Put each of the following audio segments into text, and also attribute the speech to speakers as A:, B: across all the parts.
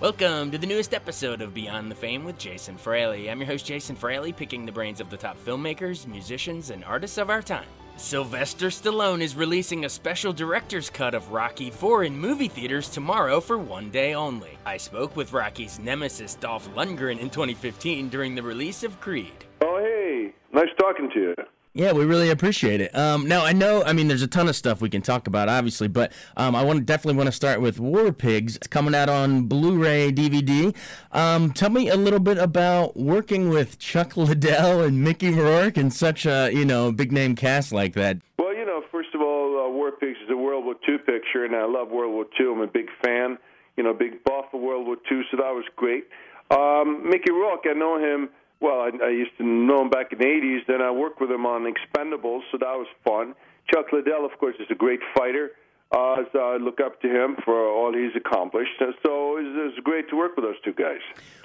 A: Welcome to the newest episode of Beyond the Fame with Jason Fraley. I'm your host, Jason Fraley, picking the brains of the top filmmakers, musicians, and artists of our time. Sylvester Stallone is releasing a special director's cut of Rocky 4 in movie theaters tomorrow for one day only. I spoke with Rocky's nemesis Dolph Lundgren in 2015 during the release of Creed.
B: Oh, hey, nice talking to you.
C: Yeah, we really appreciate it. Um, now I know, I mean, there's a ton of stuff we can talk about, obviously, but um, I want to definitely want to start with War Pigs. It's coming out on Blu-ray, DVD. Um, tell me a little bit about working with Chuck Liddell and Mickey Rourke and such a you know big name cast like that.
B: Well, you know, first of all, uh, War Pigs is a World War II picture, and I love World War II. I'm a big fan, you know, big buff of World War II, so that was great. Um, Mickey Rourke, I know him well, I, I used to know him back in the 80s. Then I worked with him on Expendables, so that was fun. Chuck Liddell, of course, is a great fighter. Uh, so I look up to him for all he's accomplished. So it's, it's great to work with those two guys.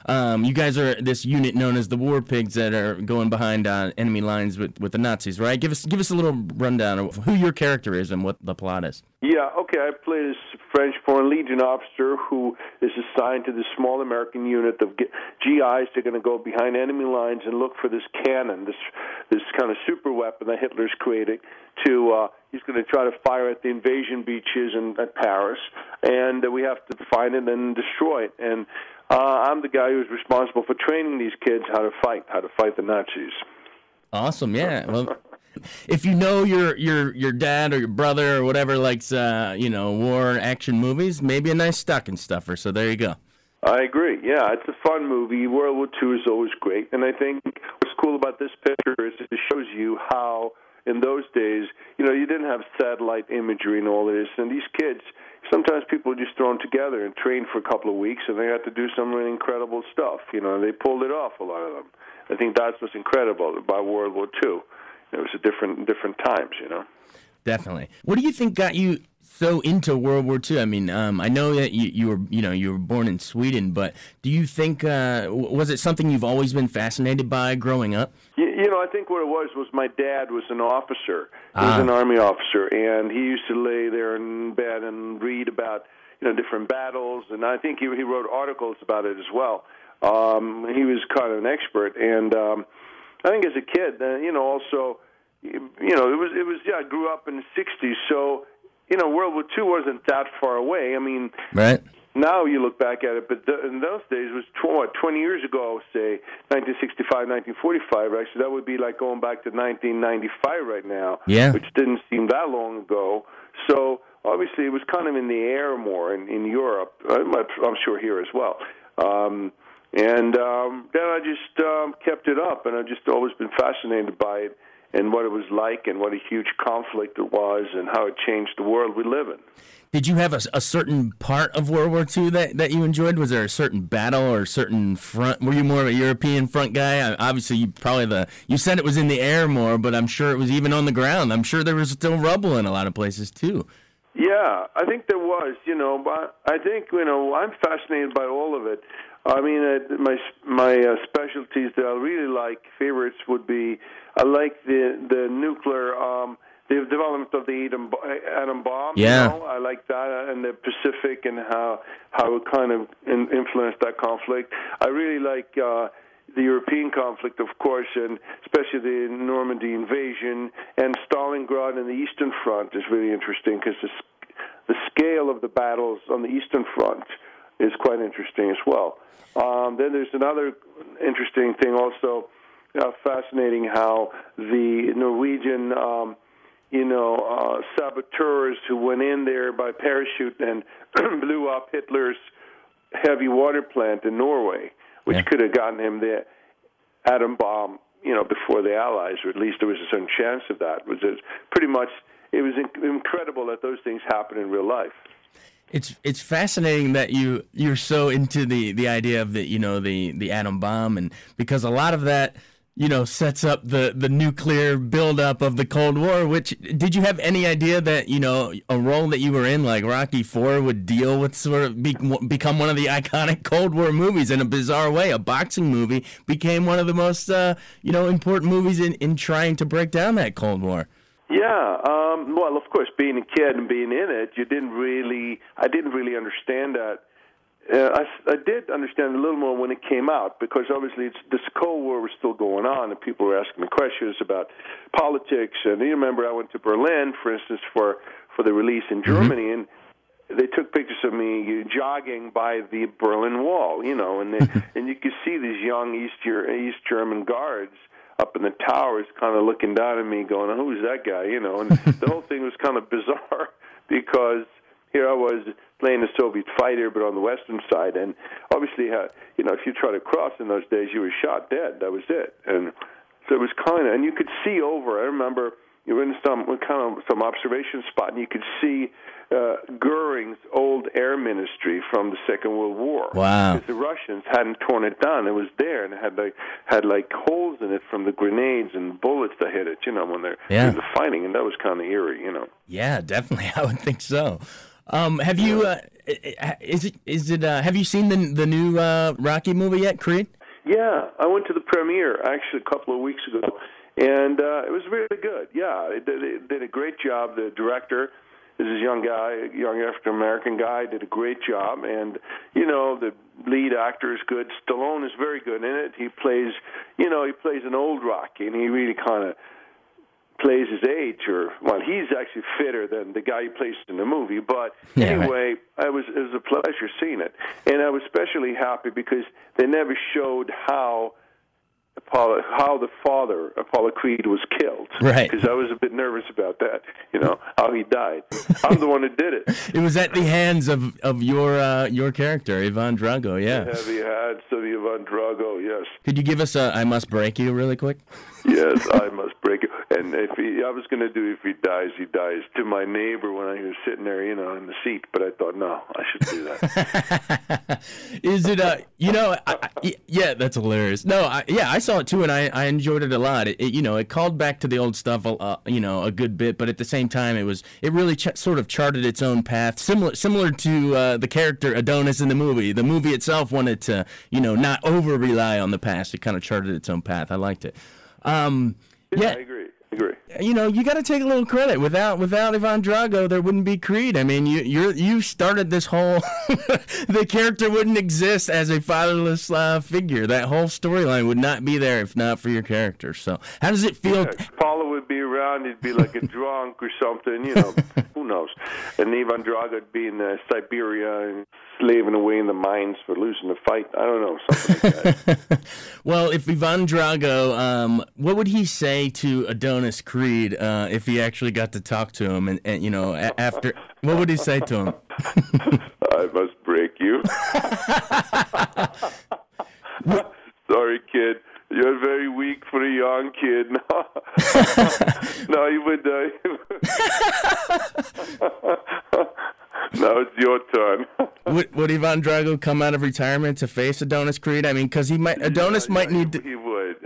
C: Um, you guys are this unit known as the War Pigs that are going behind uh, enemy lines with, with the Nazis, right? Give us give us a little rundown of who your character is and what the plot is.
B: Yeah, okay. I play this French Foreign Legion officer who is assigned to this small American unit of GIs. They're going to go behind enemy lines and look for this cannon, this this kind of super weapon that Hitler's creating. To uh, he's going to try to fire at the invasion beaches in at Paris, and uh, we have to find it and destroy it. And uh, I'm the guy who's responsible for training these kids how to fight, how to fight the Nazis.
C: Awesome, yeah. Well, if you know your your your dad or your brother or whatever likes uh, you know war action movies, maybe a nice stocking stuffer. So there you go.
B: I agree. Yeah, it's a fun movie. World War II is always great, and I think what's cool about this picture is it shows you how in those days, you know, you didn't have satellite imagery and all this, and these kids. Sometimes people are just thrown together and trained for a couple of weeks, and they had to do some really incredible stuff. You know, they pulled it off. A lot of them. I think that's what's incredible about World War II. It was a different different times, you know.
C: Definitely. What do you think got you so into World War II? I mean, um, I know that you, you were you know you were born in Sweden, but do you think uh, was it something you've always been fascinated by growing up?
B: You, you know, I think what it was was my dad was an officer. He was an army officer, and he used to lay there in bed and read about you know different battles, and I think he he wrote articles about it as well. Um, he was kind of an expert, and um, I think as a kid, uh, you know, also, you know, it was it was yeah. I grew up in the '60s, so you know, World War II wasn't that far away. I mean,
C: right
B: now you look back at it, but th- in those days it was tw- what, 20 years ago, I would say 1965, 1945. Right, so that would be like going back to 1995 right now,
C: yeah,
B: which didn't seem that long ago. So obviously it was kind of in the air more in, in Europe. I'm, I'm sure here as well. Um, and um, then I just um, kept it up, and I've just always been fascinated by it and what it was like, and what a huge conflict it was, and how it changed the world we live in.
C: Did you have a, a certain part of World War II that, that you enjoyed? Was there a certain battle or a certain front? Were you more of a European front guy? Obviously, you probably the you said it was in the air more, but I'm sure it was even on the ground. I'm sure there was still rubble in a lot of places too.
B: Yeah, I think there was. You know, but I think you know I'm fascinated by all of it. I mean, uh, my my uh, specialties that I really like favorites would be I like the the nuclear um, the development of the atom atom bomb.
C: Yeah,
B: you know? I like that and the Pacific and how how it kind of in, influenced that conflict. I really like. Uh, the European conflict, of course, and especially the Normandy invasion and Stalingrad and the Eastern Front is really interesting because the, the scale of the battles on the Eastern Front is quite interesting as well. Um, then there's another interesting thing also, uh, fascinating how the Norwegian, um, you know, uh, saboteurs who went in there by parachute and blew up Hitler's heavy water plant in Norway, which
C: Yeah.
B: could have gotten him the atom bomb, you know, before the Allies, or at least there was some chance of that. It was it pretty much it was in- incredible that those things happen in real life.
C: It's it's fascinating that you you're so into the the idea of the you know the the atom bomb and because a lot of that you know sets up the the nuclear buildup of the Cold War. Which did you have any idea that you know a role that you were in like Rocky Four would deal with sort of be, become one of the iconic Cold War movies in a bizarre way? A boxing movie became one of the most uh, you know important movies in in trying to break down that Cold War.
B: Yeah, um, well, of course, being a kid and being in it, you didn't really, I didn't really understand that. Uh, I, I did understand a little more when it came out because obviously it's, this Cold War was still going on and people were asking me questions about politics. And you remember I went to Berlin, for instance, for for the release in Germany, and they took pictures of me jogging by the Berlin Wall, you know, and they, and you could see these young East East German guards up in the towers, kind of looking down at me, going, "Who's that guy?" You know, and the whole thing was kind of bizarre because here I was playing a Soviet fighter, but on the western side, and obviously, uh, you know, if you tried to cross in those days, you were shot dead. That was it, and so it was kind of, and you could see over. I remember you were in some kind of some observation spot, and you could see uh, Goering's old air ministry from the Second World War.
C: Wow.
B: The Russians hadn't torn it down; it was there, and it had like had like holes in it from the grenades and bullets that hit it. You know, when they're
C: Yeah.
B: the fighting, and that was kind of eerie. You know.
C: Yeah, definitely. I would think so. Um, have you? Uh, is it? Is it? Uh, have you seen the the new uh, Rocky movie yet, Creed?
B: Yeah, I went to the premiere actually a couple of weeks ago, and uh, it was really good. Yeah, it did, it did a great job. The director is this young guy, young African American guy, did a great job, and you know the lead actor is good. Stallone is very good in it. He plays, you know, he plays an old Rocky, and he really kind of plays his age or well he's actually fitter than the guy he plays in the movie but
C: Yeah, right.
B: anyway I was it was a pleasure seeing it and I was especially happy because they never showed how Apollo how the father Apollo Creed was killed
C: Right.
B: because I was a bit nervous about that you know how he died I'm the one who did it
C: It was at the hands of of your uh, your character, Ivan Drago. Yeah.
B: heavy hands of Ivan Drago yes
C: Could you give us a I must break you" really quick?
B: yes, I must. And if he, I was going to do if he dies, he dies to my neighbor when I was sitting there, you know, in the seat. But I thought, no, I should do that.
C: Is it? Uh, you know, I, I, yeah, that's hilarious. No, I, yeah, I saw it too, and I, I enjoyed it a lot. It, it, you know, it called back to the old stuff, uh, you know, a good bit, but at the same time, it was it really ch- sort of charted its own path, similar similar to uh, the character Adonis in the movie. The movie itself wanted to, you know, not over rely on the past. It kind of charted its own path. I liked it. Um,
B: yeah,
C: yeah.
B: I agree.
C: You know, you got to take a little credit. Without without Ivan Drago, there wouldn't be Creed. I mean, you you you started this whole. the character wouldn't exist as a fatherless uh, figure. That whole storyline would not be there if not for your character. So, how does it feel?
B: Yeah, Apollo would be around. He'd be like a drunk or something, you know. who knows? And Ivan Drago would be in uh, Siberia and slaving away in the mines for losing the fight. I don't know, something like that.
C: Well, if Ivan Drago, um, what would he say to Adonis Creed uh, if he actually got to talk to him? And, and you know, a- after what would he say to him?
B: I must break you. Sorry, kid. You're very weak for a young kid. No, no, you would. Uh, now it's your turn.
C: Would, would Ivan Drago come out of retirement to face Adonis Creed? I mean, because he might Adonis
B: Yeah,
C: might
B: yeah,
C: need to.
B: He would.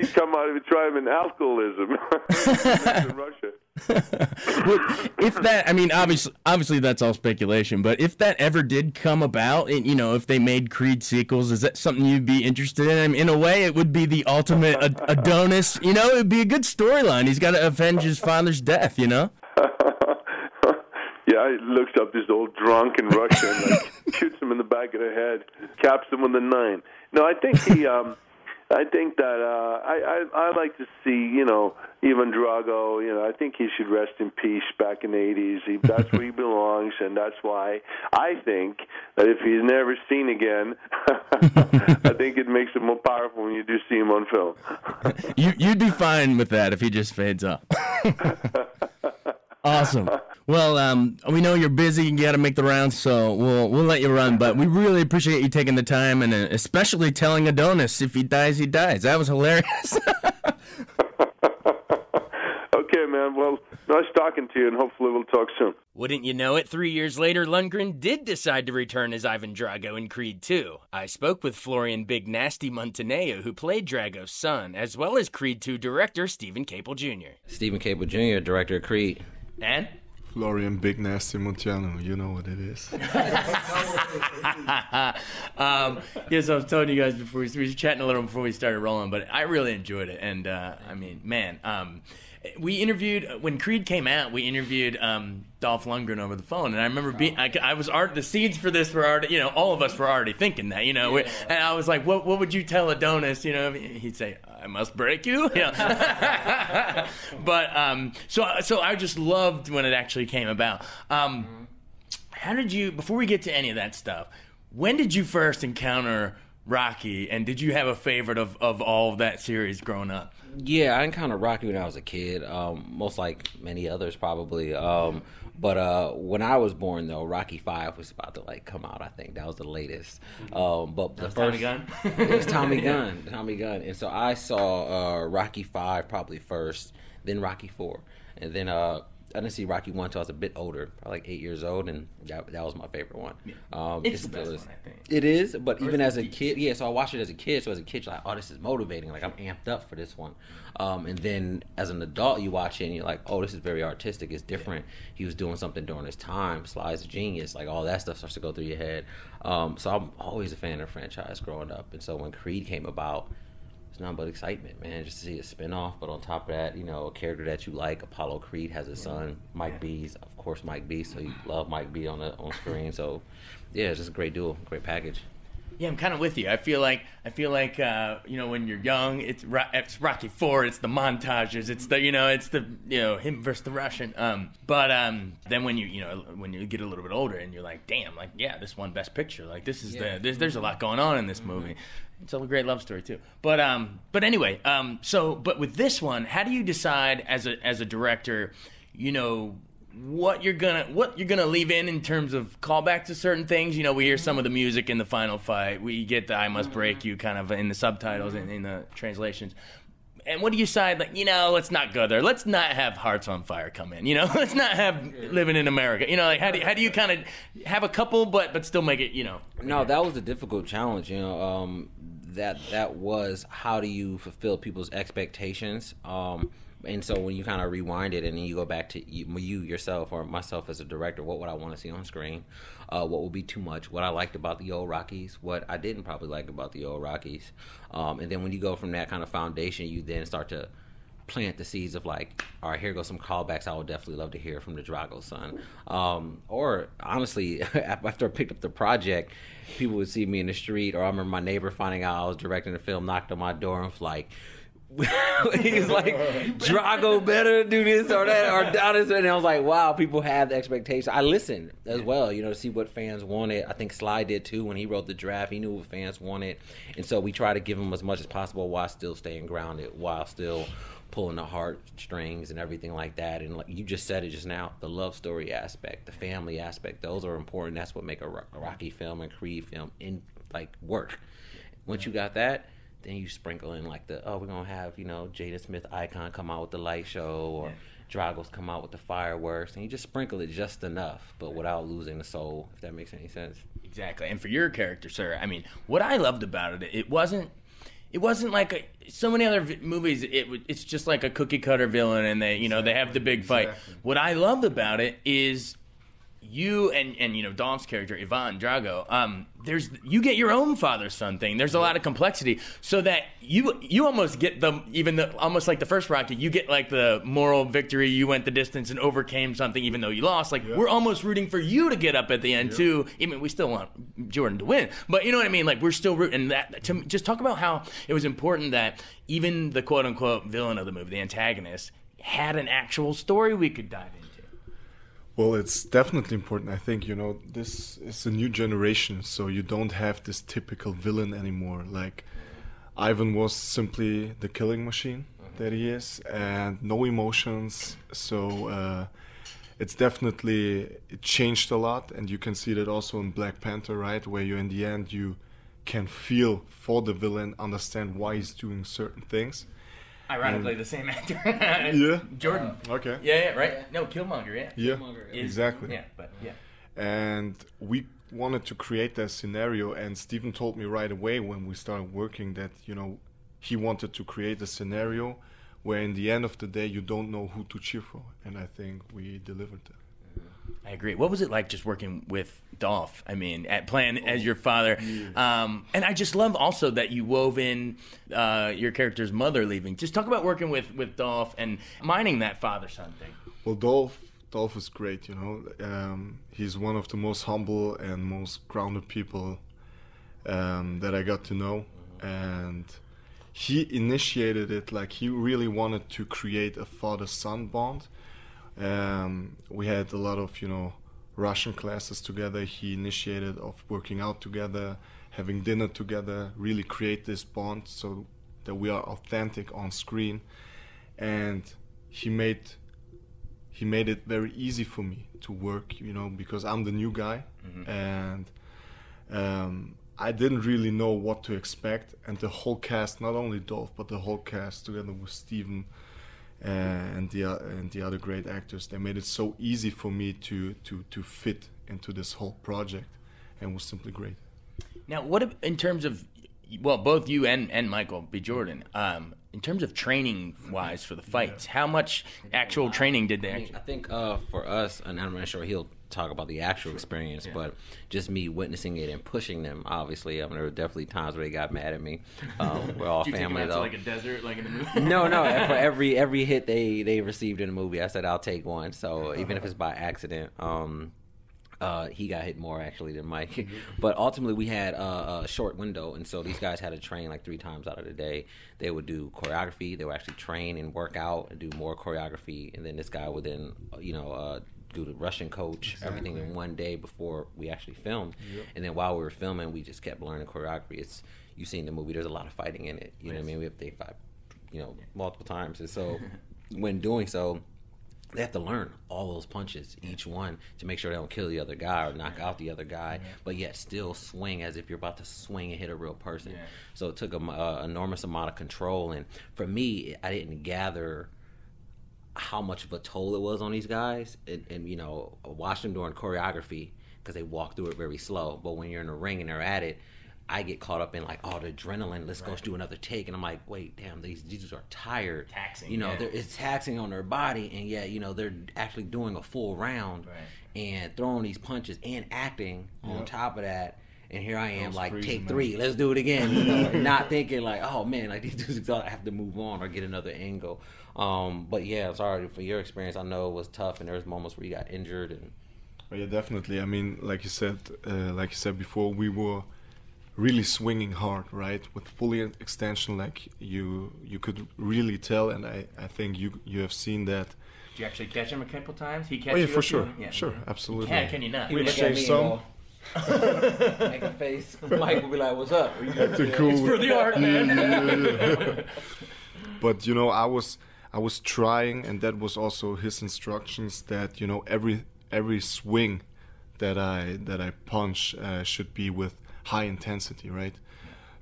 B: He'd come out and try him in alcoholism in Russia.
C: Would- if that, I mean, obviously, obviously that's all speculation. But if that ever did come about, and you know, if they made Creed sequels, is that something you'd be interested in? I mean, in a way, it would be the ultimate Ad- Adonis. You know, it'd be a good storyline. He's got to avenge his father's death. You know.
B: yeah, he looks up this old drunk in Russia and like shoots him in the back of the head, caps him with a nine. No, I think he. um I think that uh, I, I I like to see you know Ivan Drago. You know, I think he should rest in peace. Back in the '80s, he, that's where he belongs, and that's why I think that if he's never seen again, I think it makes it more powerful when you do see him on film.
D: you you'd be fine with that if he just fades up. Awesome. Well, um, we know you're busy. And you got to make the rounds, so we'll we'll let you run. But we really appreciate you taking the time, and uh, especially telling Adonis if he dies, he dies. That was hilarious.
B: okay, man. Well, nice talking to you, and hopefully we'll talk soon.
C: Wouldn't you know it, three years later, Lundgren did decide to return as Ivan Drago in Creed 2. I spoke with Florian Big Nasty Munteanu, who played Drago's son, as well as Creed 2 director Steven Caple Jr.
E: Steven Caple Jr., director of Creed.
C: And?
F: Florian Big Nasty Munteanu, you know what it is.
C: um, yes, I was telling you guys before we, we were chatting a little before we started rolling, but I really enjoyed it, and uh, I mean, man, um, we interviewed when Creed came out. We interviewed um, Dolph Lundgren over the phone, and I remember being I, I, was art. The seeds for this were already, you know, all of us were already thinking that, you know. Yeah. And I was like, "What? What would you tell Adonis?" You know, he'd say, "I must break you." Yeah. but um, so so I just loved when it actually came about. Um, how did you? Before we get to any of that stuff, when did you first encounter Rocky, and did you have a favorite of of all of that series growing up?
E: Yeah, I encountered Rocky when I was a kid, um, most like many others probably. Um, but uh, when I was born, though, Rocky Five was about to like come out. I think that was the latest. Um, but the
C: first Tommy Gunn.
E: it was Tommy Gunn. Tommy Gunn. And so I saw uh, Rocky Five probably first, then Rocky Four, and then uh, I didn't see Rocky one until I was a bit older, probably like eight years old, and that, that was my favorite one.
C: Yeah. Um, it's, the best one, I think.
E: It is, but or even as a kid, yeah. So I watched it as a kid. So as a kid, you're like, oh, this is motivating. Like I'm amped up for this one. Um, and then as an adult, you watch it and you're like, oh, this is very artistic. It's different. Yeah. He was doing something during his time. Sly's a genius. Like all that stuff starts to go through your head. Um, so I'm always a fan of the franchise growing up. And so when Creed came about nothing but excitement, man. Just to see a spinoff, but on top of that, you know, a character that you like. Apollo Creed has a son, Mike B's, of course, Mike B. So you love Mike B on the on screen. So yeah, it's just a great duel, great package.
C: Yeah, I'm kind of with you. I feel like I feel like uh, you know when you're young, it's, it's Rocky Four, it's the montages, it's the you know it's the you know him versus the Russian. Um, but um, then when you you know when you get a little bit older and you're like, damn, like yeah, this won Best Picture. Like this is yeah. the there's, there's a lot going on in this movie. It's a great love story too. But um, but anyway, um, so but with this one, how do you decide as a as a director, you know, what you're gonna what you're gonna leave in in terms of callback to certain things. You know, we hear some of the music in the final fight. We get the "I must break you" kind of in the subtitles and in the translations. And what do you decide? Like, you know, let's not go there. Let's not have Hearts on Fire come in. You know, let's not have Living in America. You know, like how do how do you kind of have a couple, but but still make it? You know.
E: No, that was a difficult challenge. You know, um, that that was how do you fulfill people's expectations. Um, and so when you kind of rewind it and then you go back to you, you, yourself or myself as a director, what would I want to see on screen? Uh, what would be too much? What I liked about the old Rockies? What I didn't probably like about the old Rockies? Um, and then when you go from that kind of foundation, you then start to plant the seeds of like, all right, here goes some callbacks. I would definitely love to hear from the Drago son. Um, or honestly, after I picked up the project, people would see me in the street, or I remember my neighbor finding out I was directing the film, knocked on my door and was like he's like Drago better do this or that or down this. And I was like wow people have the expectation. I listened as well you know to see what fans wanted. I think Sly did too when he wrote the draft. He knew what fans wanted. And so we try to give them as much as possible while still staying grounded while still pulling the heartstrings and everything like that. And like you just said it just now the love story aspect the family aspect those are important. That's what make a Rocky film and Creed film in like work. Once you got that then you sprinkle in like the oh we're gonna have you know Jaden Smith icon come out with the light show or yeah. Drago's come out with the fireworks and you just sprinkle it just enough but without losing the soul if that makes any sense.
C: Exactly, and for your character, sir, I mean, what I loved about it, it wasn't it wasn't like a, so many other movies. It it's just like a cookie cutter villain, and they you know they have the big fight. Exactly. What I loved about it is you and and you know Dom's character Ivan Drago, um, there's you get your own father son thing. There's a lot of complexity, so that you you almost get the even the almost like the first Rocky, you get like the moral victory. You went the distance and overcame something, even though you lost. Like we're almost rooting for you to get up at the end too. Even we still want Jordan to win, but you know what I mean. Like we're still rooting. That to just talk about how it was important that even the quote unquote villain of the movie, the antagonist, had an actual story we could dive into.
F: Well, it's definitely important. I think you know this is a new generation, so you don't have this typical villain anymore. Like Ivan was simply the killing machine that he is, and no emotions. So uh, it's definitely it changed a lot, and you can see that also in Black Panther, right, where you in the end you can feel for the villain, understand why he's doing certain things.
C: Ironically, the same actor.
F: Yeah.
C: Jordan.
F: Oh, okay.
C: Yeah, yeah, right. No, Killmonger. Yeah.
F: Yeah.
C: Is-
F: Exactly.
C: Yeah, but yeah.
F: and we wanted to create that scenario and Steven told me right away when we started working that you know he wanted to create a scenario where in the end of the day you don't know who to cheer for and I think we delivered that.
C: I agree. What was it like just working with Dolph? I mean, at playing as your father, um, and I just love also that you wove in uh, your character's mother leaving. Just talk about working with with Dolph and mining that father son thing.
F: Well, Dolph, Dolph is great. You know, um, he's one of the most humble and most grounded people um, that I got to know, and he initiated it. Like he really wanted to create a father-son bond. Um, we had a lot of you know Russian classes together. He initiated of working out together, having dinner together. Really create this bond so that we are authentic on screen, and he made he made it very easy for me to work, you know, because I'm the new guy, and um, I didn't really know what to expect. And the whole cast, not only Dolph, but the whole cast, together with Steven and the uh, and the other great actors, they made it so easy for me to to to fit into this whole project, and was simply great.
C: Now, what in terms of well, both you and and Michael B. Jordan, um, in terms of training wise for the fights, how much actual training did they?
E: I, mean, I think uh, for us, and I'm not sure he'll talk about the actual experience, but just me witnessing it and pushing them. Obviously, I mean, there were definitely times where they got mad at me. Um, we're all
C: Did you take
E: family though.
C: like a desert, like in the movie.
E: no, no. For every every hit they they received in the movie, I said I'll take one. So even if it's by accident, um, uh, he got hit more actually than Mike. but ultimately, we had uh, a short window, and so these guys had to train like three times out of the day. They would do choreography. They would actually train and work out and do more choreography, and then this guy would then you know. Uh, do the Russian coach, everything in one day before we actually filmed, and then while we were filming, we just kept learning choreography. It's you seen the movie. There's a lot of fighting in it. You know what I mean? We have they fight you know, multiple times. And so when doing so, they have to learn all those punches, each one, to make sure they don't kill the other guy or knock out the other guy, but yet still swing as if you're about to swing and hit a real person. So it took an uh, enormous amount of control. And for me, I didn't gather how much of a toll it was on these guys. And, and you know, watch them during choreography because they walk through it very slow. But when you're in the ring and they're at it, I get caught up in like, oh, the adrenaline. Let's go do another take, and I'm like, wait, damn, these these are tired.
C: Taxing,
E: You know,
C: yeah.
E: it's taxing on their body, and yet you know they're actually doing a full round and throwing these punches and acting on top of that. And here I am, like,
F: crazy,
E: take
F: man.
E: three, let's do it again. You know, not thinking like, oh man, like these dudes exhausted, I have to move on or get another angle. Um, but yeah, sorry for your experience. I know it was tough, and there was moments where you got injured, and
F: But yeah, definitely. I mean, like you said, uh, like you said before, we were really swinging hard, right? With fully extension, like you you could really tell, and I I think you you have seen that.
C: Did you actually catch him a couple times? He catch
F: Oh yeah, for
C: up
F: sure,
C: too? Yeah.
F: sure, absolutely.
C: Can, can you not?
E: He would
F: look
E: look at
F: at
E: me
F: some-
E: and go, make a face. Mike will be like, "What's up?"
F: Acting cool.
C: For the art, man.
F: but you know i was i was trying and that was also his instructions that you know every every swing that i that i punch uh, should be with high intensity right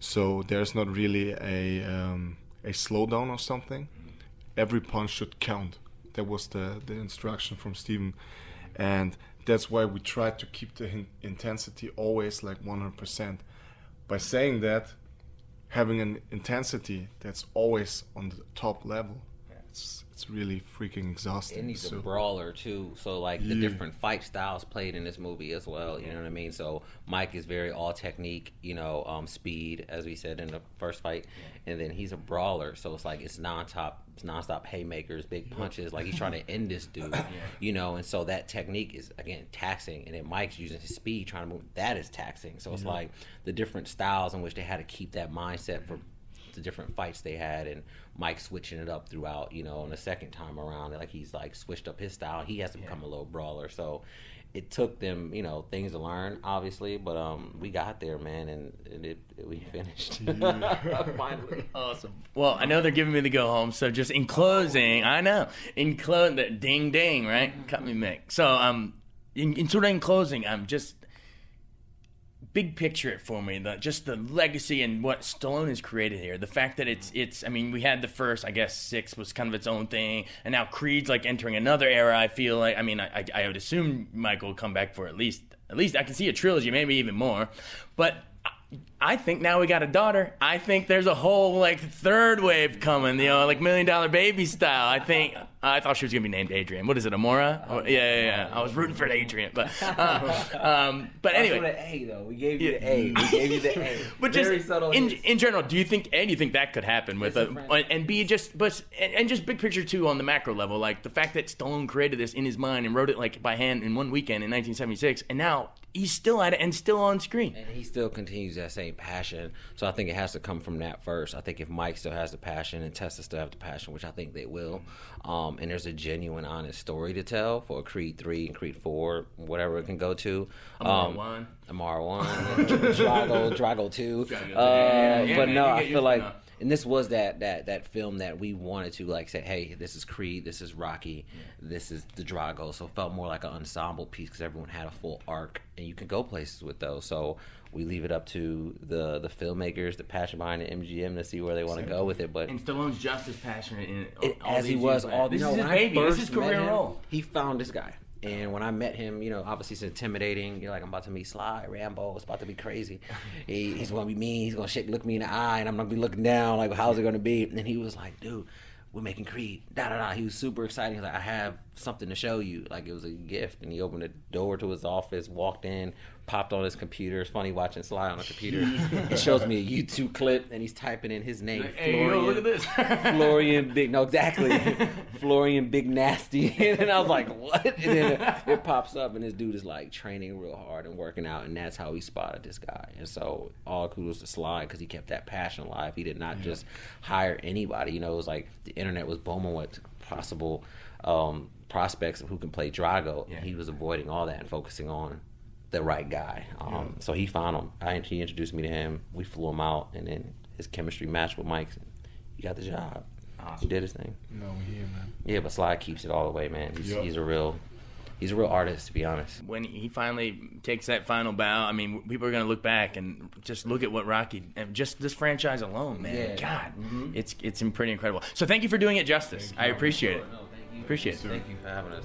F: so there's not really a um, a slowdown or something every punch should count that was the the instruction from steven and that's why we try to keep the in- intensity always like 100% by saying that having an intensity that's always on the top level. It's it's really freaking exhausting.
E: And he's
F: so,
E: a brawler too, so like the
F: Yeah.
E: different fight styles played in this movie as well. You know what I mean? So Mike is very all technique, you know, um, speed as we said in the first fight, and then he's a brawler, so it's like it's non-stop, it's non-stop haymakers, big punches. Like he's trying to end this dude, you know, and so that technique is again taxing, and then Mike's using his speed trying to move. That is taxing. So it's like the different styles in which they had to keep that mindset for the different fights they had and Mike switching it up throughout, you know, and the second time around, like he's like switched up his style. He has to become a little brawler. So it took them, you know, things to learn, obviously, but um, we got there, man, and, and it, we finished finally.
C: Awesome. Well, I know they're giving me the go home, so just in closing, I know in closing, ding ding, right? Cut me, Mick. So um, in, in sort of in closing, I'm just big picture it for me. The just the legacy and what Stallone has created here. The fact that it's it's. I mean, we had the first, I guess, six was kind of its own thing, and now Creed's like entering another era. I feel like. I mean, I I, would assume Michael come back for at least at least I can see a trilogy, maybe even more, but. I think now we got a daughter. I think there's a whole like third wave coming, you know, like Million Dollar Baby style. I think I thought she was gonna be named Adrian. What is it, Amara? Oh, yeah, yeah, yeah. I was rooting for Adrian, but uh, um, but anyway,
E: That's the A though. We gave you
C: Yeah.
E: the A. We gave you the A.
C: but just
E: Very subtle.
C: in in general, do you think a do you think that could happen with a
E: It's a
C: and b just but and, and just big picture too on the macro level, like the fact that Stallone created this in his mind and wrote it like by hand in one weekend in 1976, and now he's still at it and still on screen.
E: And he still continues that same passion. So I think it has to come from that first. I think if Mike still has the passion and Tessa still have the passion, which I think they will, um, and there's a genuine, honest story to tell for Creed three and Creed four, whatever it can go to. Um,
C: one.
E: Amara one, Drago, Drago two.
C: Drago,
E: Uh,
C: yeah, yeah,
E: but
C: man,
E: no, I feel like and this was that that that film that we wanted to like say, hey, this is Creed, this is Rocky, this is the Drago. So it felt more like an ensemble piece because everyone had a full arc, and you can go places with those. So we leave it up to the the filmmakers, the passion behind the MGM to see where they want to go with it. But
C: And Stallone's just as passionate in it,
E: it,
C: all
E: as he was
C: years
E: all.
C: This
E: no,
C: is his baby. This is career
E: him,
C: role.
E: He found this guy. And when I met him, you know, obviously it's intimidating. You're like, I'm about to meet Sly, Rambo. It's about to be crazy. He, he's gonna be mean. He's gonna shake, look me in the eye, and I'm gonna be looking down. Like, how's it gonna be? And he was like, dude, we're making Creed. Da da da. He was super excited. He's like, I have something to show you. Like it was a gift. And he opened the door to his office, walked in, popped on his computer. It's funny watching Sly on a computer. it shows me a YouTube clip, and he's typing in his name.
C: Hey, yo, look at this.
E: Florian Big, no, exactly. Florian Big Nasty. and I was like, what? And then it, it pops up, and this dude is like training real hard and working out, and that's how he spotted this guy. And so, all kudos to Sly because he kept that passion alive. He did not just hire anybody. You know, it was like the internet was booming with possible um, prospects of who can play Drago,
C: Yeah.
E: and he was avoiding all that and focusing on the right guy. Um, So he found him. I, he introduced me to him. We flew him out, and then his chemistry matched with Mike's. And he got the job. He did his thing.
F: No, here, man.
E: Yeah, but Sly keeps it all the way, man. He's,
F: Yeah.
E: he's a real, he's a real artist, to be honest.
C: when he finally takes that final bow, I mean, people are going to look back and just look at what Rocky, and just this franchise alone, man.
E: Yeah.
C: God, it's it's pretty incredible. So thank you for doing it justice. I appreciate it. Appreciate it.
E: Thank you for having us.